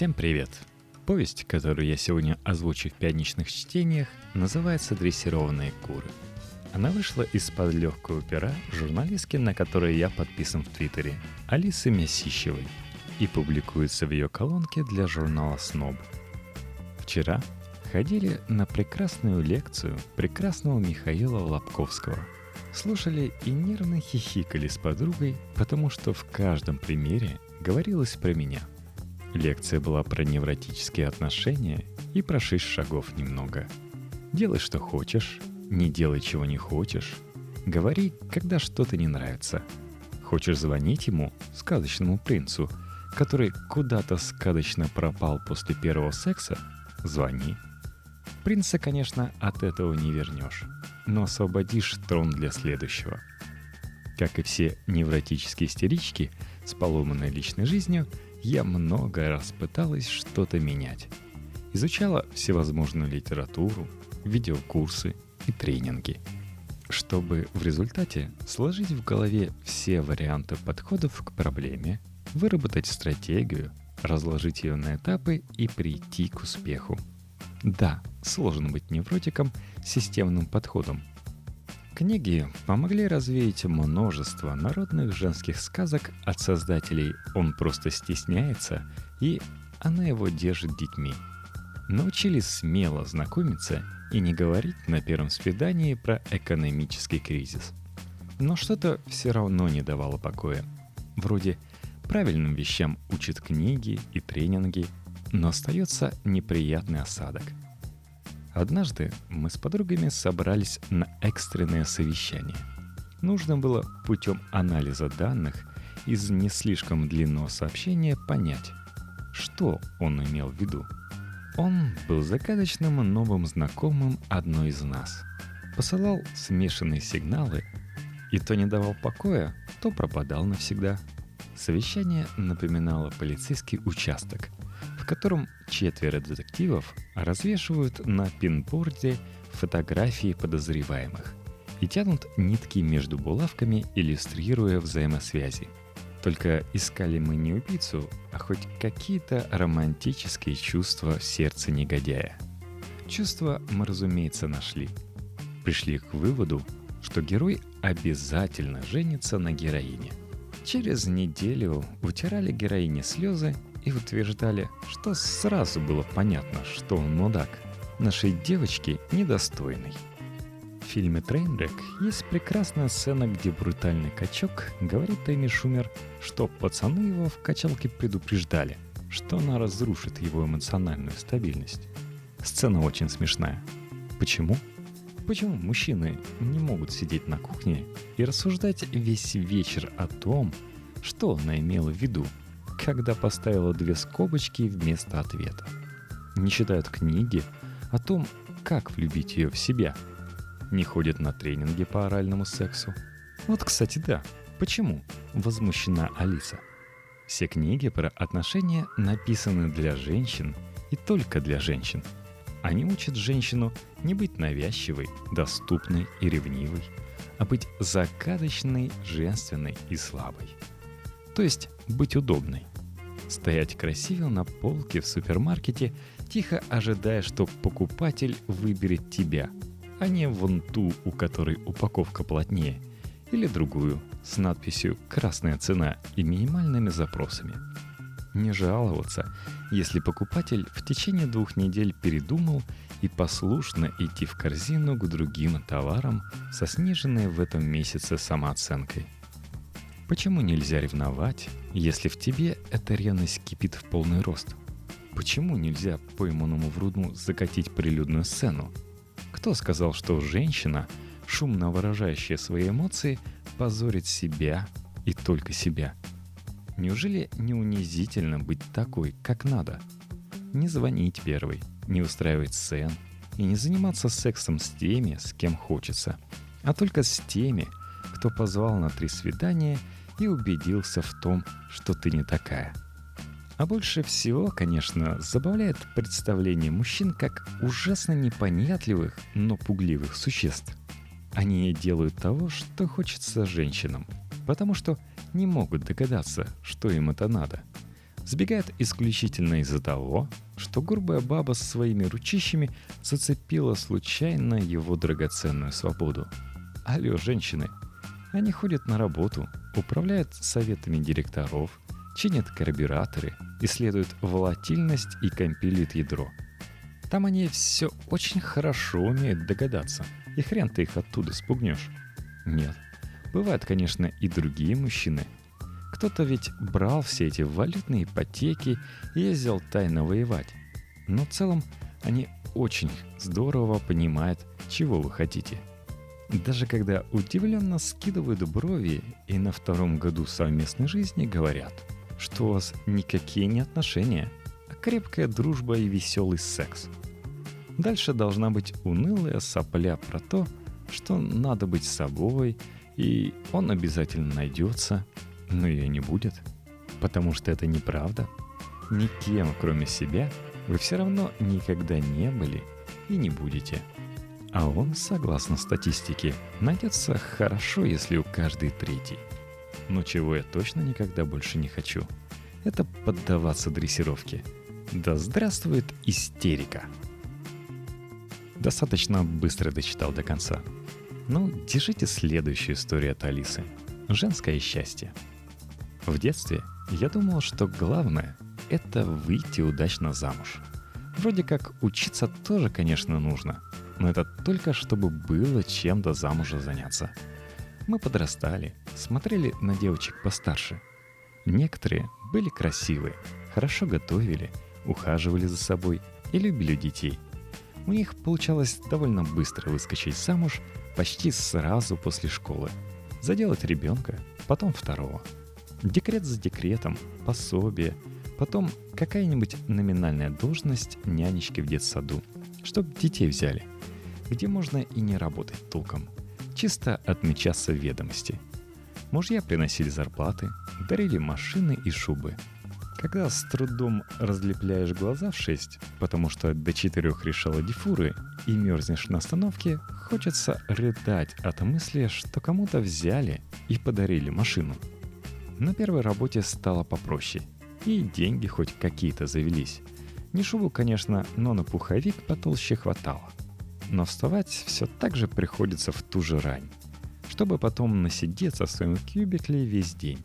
Всем привет! Повесть, которую я сегодня озвучу в пятничных чтениях, называется «Дрессированные куры». Она вышла из-под легкого пера журналистки, на которой я подписан в Твиттере, Алисы Мясищевой, и публикуется в ее колонке для журнала «Сноб». Вчера ходили на прекрасную лекцию прекрасного Михаила Лобковского. Слушали и нервно хихикали с подругой, потому что в каждом примере говорилось про меня. Лекция была про невротические отношения и про шесть шагов немного. Делай, что хочешь, не делай, чего не хочешь. Говори, когда что-то не нравится. Хочешь звонить ему, сказочному принцу, который куда-то сказочно пропал после первого секса? Звони. Принца, конечно, от этого не вернешь, но освободишь трон для следующего. Как и все невротические истерички с поломанной личной жизнью, я много раз пыталась что-то менять. Изучала всевозможную литературу, видеокурсы и тренинги, чтобы в результате сложить в голове все варианты подходов к проблеме, выработать стратегию, разложить ее на этапы и прийти к успеху – да, сложно быть невротиком системным подходом. Книги помогли развеять множество народных женских сказок от создателей «Он просто стесняется» и «Она его держит детьми». Научили смело знакомиться и не говорить на первом свидании про экономический кризис. Но что-то все равно не давало покоя. Вроде правильным вещам учат книги и тренинги – но остается неприятный осадок. Однажды мы с подругами собрались на экстренное совещание. Нужно было путем анализа данных из не слишком длинного сообщения понять, что он имел в виду. Он был загадочным новым знакомым одной из нас. Посылал смешанные сигналы и то не давал покоя, то пропадал навсегда. Совещание напоминало полицейский участок – котором четверо детективов развешивают на пинборде фотографии подозреваемых и тянут нитки между булавками, иллюстрируя взаимосвязи. Только искали мы не убийцу, а хоть какие-то романтические чувства в сердце негодяя. Чувства мы, разумеется, нашли. Пришли к выводу, что герой обязательно женится на героине. Через неделю утирали героине слезы и утверждали, что сразу было понятно, что он мудак, нашей девочки недостойный. В фильме «Трейнрек» есть прекрасная сцена, где брутальный качок говорит Эми Шумер, что пацаны его в качалке предупреждали, что она разрушит его эмоциональную стабильность. Сцена очень смешная. Почему? Почему мужчины не могут сидеть на кухне и рассуждать весь вечер о том, что она имела в виду, когда поставила две скобочки вместо ответа. Не читают книги о том, как влюбить ее в себя. Не ходят на тренинги по оральному сексу. Вот, кстати, да. Почему? Возмущена Алиса. Все книги про отношения написаны для женщин и только для женщин. Они учат женщину не быть навязчивой, доступной и ревнивой, а быть загадочной, женственной и слабой. То есть быть удобной. Стоять красиво на полке в супермаркете, тихо ожидая, что покупатель выберет тебя, а не вон ту, у которой упаковка плотнее, или другую, с надписью «Красная цена» и минимальными запросами. Не жаловаться, если покупатель в течение двух недель передумал и послушно идти в корзину к другим товарам со сниженной в этом месяце самооценкой – Почему нельзя ревновать, если в тебе эта ревность кипит в полный рост? Почему нельзя пойманному вруну закатить прилюдную сцену? Кто сказал, что женщина, шумно выражающая свои эмоции, позорит себя и только себя? Неужели не унизительно быть такой, как надо? Не звонить первой, не устраивать сцен и не заниматься сексом с теми, с кем хочется, а только с теми, кто позвал на три свидания – и убедился в том, что ты не такая. А больше всего, конечно, забавляет представление мужчин как ужасно непонятливых, но пугливых существ. Они делают того, что хочется женщинам, потому что не могут догадаться, что им это надо. Сбегает исключительно из-за того, что грубая баба со своими ручищами зацепила случайно его драгоценную свободу. Алло, женщины, они ходят на работу, управляют советами директоров, чинят карбюраторы, исследуют волатильность и компилит ядро. Там они все очень хорошо умеют догадаться, и хрен ты их оттуда спугнешь. Нет, бывают, конечно, и другие мужчины. Кто-то ведь брал все эти валютные ипотеки и ездил тайно воевать. Но в целом они очень здорово понимают, чего вы хотите – даже когда удивленно скидывают брови и на втором году совместной жизни говорят, что у вас никакие не отношения, а крепкая дружба и веселый секс. Дальше должна быть унылая сопля про то, что надо быть собой, и он обязательно найдется, но ее не будет, потому что это неправда. Никем, кроме себя, вы все равно никогда не были и не будете. А он, согласно статистике, найдется хорошо, если у каждой третий. Но чего я точно никогда больше не хочу, это поддаваться дрессировке. Да здравствует истерика! Достаточно быстро дочитал до конца. Ну, держите следующую историю от Алисы. Женское счастье. В детстве я думал, что главное — это выйти удачно замуж. Вроде как учиться тоже, конечно, нужно — но это только чтобы было чем-то замужа заняться. Мы подрастали, смотрели на девочек постарше. Некоторые были красивые, хорошо готовили, ухаживали за собой и любили детей. У них получалось довольно быстро выскочить замуж почти сразу после школы, заделать ребенка, потом второго. Декрет за декретом, пособие, потом какая-нибудь номинальная должность нянечки в детсаду, чтобы детей взяли где можно и не работать толком. Чисто отмечаться в ведомости. Мужья приносили зарплаты, дарили машины и шубы. Когда с трудом разлепляешь глаза в шесть, потому что до четырех решала дифуры и мерзнешь на остановке, хочется рыдать от мысли, что кому-то взяли и подарили машину. На первой работе стало попроще, и деньги хоть какие-то завелись. Не шубу, конечно, но на пуховик потолще хватало но вставать все так же приходится в ту же рань, чтобы потом насидеться в своем кубикле весь день.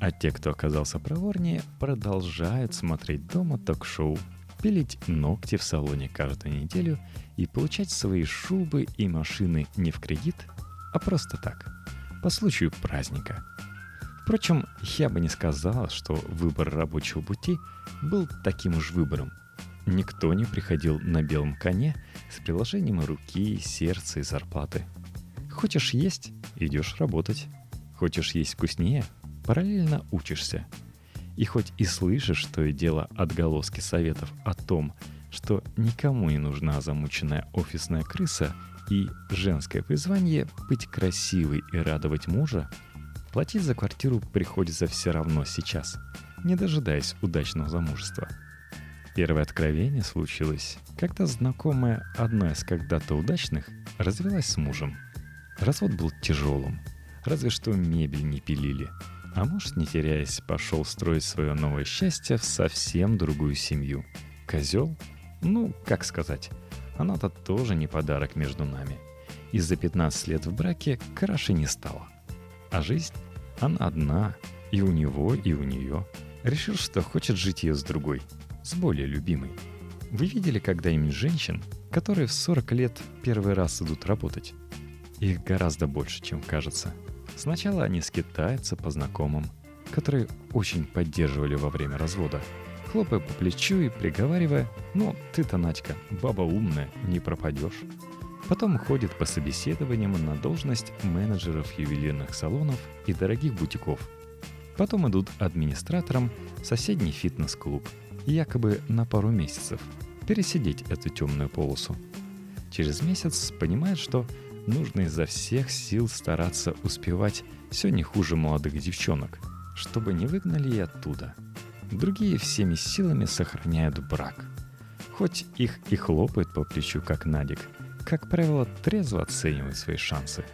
А те, кто оказался проворнее, продолжают смотреть дома ток-шоу, пилить ногти в салоне каждую неделю и получать свои шубы и машины не в кредит, а просто так, по случаю праздника. Впрочем, я бы не сказал, что выбор рабочего пути был таким уж выбором. Никто не приходил на белом коне с приложением руки, сердца и зарплаты. Хочешь есть – идешь работать. Хочешь есть вкуснее – параллельно учишься. И хоть и слышишь, что и дело отголоски советов о том, что никому не нужна замученная офисная крыса и женское призвание быть красивой и радовать мужа, платить за квартиру приходится все равно сейчас, не дожидаясь удачного замужества – Первое откровение случилось, когда знакомая одна из когда-то удачных развелась с мужем. Развод был тяжелым, разве что мебель не пилили. А муж, не теряясь, пошел строить свое новое счастье в совсем другую семью. Козел? Ну, как сказать, она-то тоже не подарок между нами. И за 15 лет в браке краше не стало. А жизнь? Она одна, и у него, и у нее. Решил, что хочет жить ее с другой – с более любимой. Вы видели когда-нибудь женщин, которые в 40 лет первый раз идут работать? Их гораздо больше, чем кажется. Сначала они скитаются по знакомым, которые очень поддерживали во время развода, хлопая по плечу и приговаривая «Ну, ты-то, Надька, баба умная, не пропадешь». Потом ходит по собеседованиям на должность менеджеров ювелирных салонов и дорогих бутиков. Потом идут администратором в соседний фитнес-клуб – якобы на пару месяцев, пересидеть эту темную полосу. Через месяц понимает, что нужно изо всех сил стараться успевать все не хуже молодых девчонок, чтобы не выгнали и оттуда. Другие всеми силами сохраняют брак. Хоть их и хлопают по плечу, как Надик, как правило, трезво оценивают свои шансы.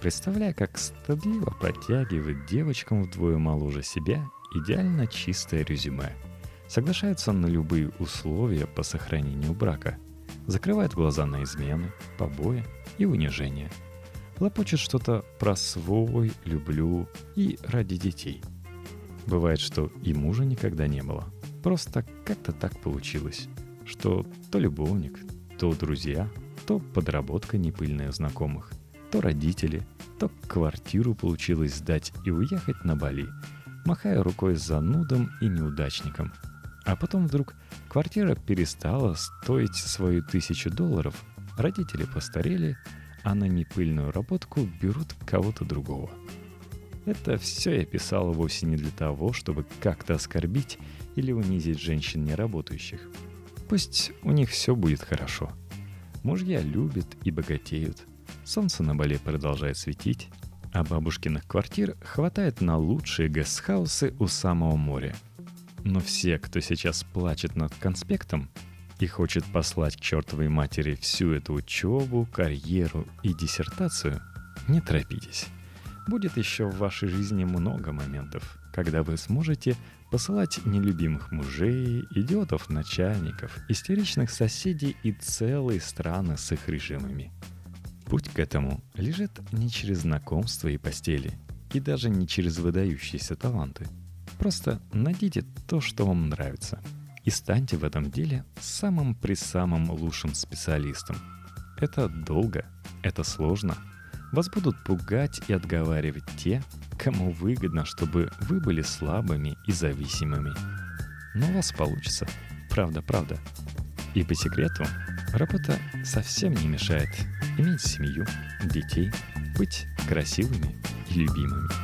Представляя, как стыдливо протягивает девочкам вдвое моложе себя идеально чистое резюме – соглашаются на любые условия по сохранению брака, закрывают глаза на измены, побои и унижение, лопочут что-то про свой, люблю и ради детей. Бывает, что и мужа никогда не было. Просто как-то так получилось, что то любовник, то друзья, то подработка непыльная знакомых, то родители, то квартиру получилось сдать и уехать на Бали, махая рукой занудом и неудачником. А потом вдруг квартира перестала стоить свою тысячу долларов, родители постарели, а на непыльную работку берут кого-то другого. Это все я писал вовсе не для того, чтобы как-то оскорбить или унизить женщин неработающих. Пусть у них все будет хорошо. Мужья любят и богатеют. Солнце на Бале продолжает светить, а бабушкиных квартир хватает на лучшие гестхаусы у самого моря. Но все, кто сейчас плачет над конспектом и хочет послать к чертовой матери всю эту учебу, карьеру и диссертацию, не торопитесь. Будет еще в вашей жизни много моментов, когда вы сможете посылать нелюбимых мужей, идиотов начальников, истеричных соседей и целые страны с их режимами. Путь к этому лежит не через знакомство и постели, и даже не через выдающиеся таланты. Просто найдите то, что вам нравится, и станьте в этом деле самым при самым лучшим специалистом. Это долго, это сложно – вас будут пугать и отговаривать те, кому выгодно, чтобы вы были слабыми и зависимыми. Но у вас получится. Правда-правда. И по секрету, работа совсем не мешает иметь семью, детей, быть красивыми и любимыми.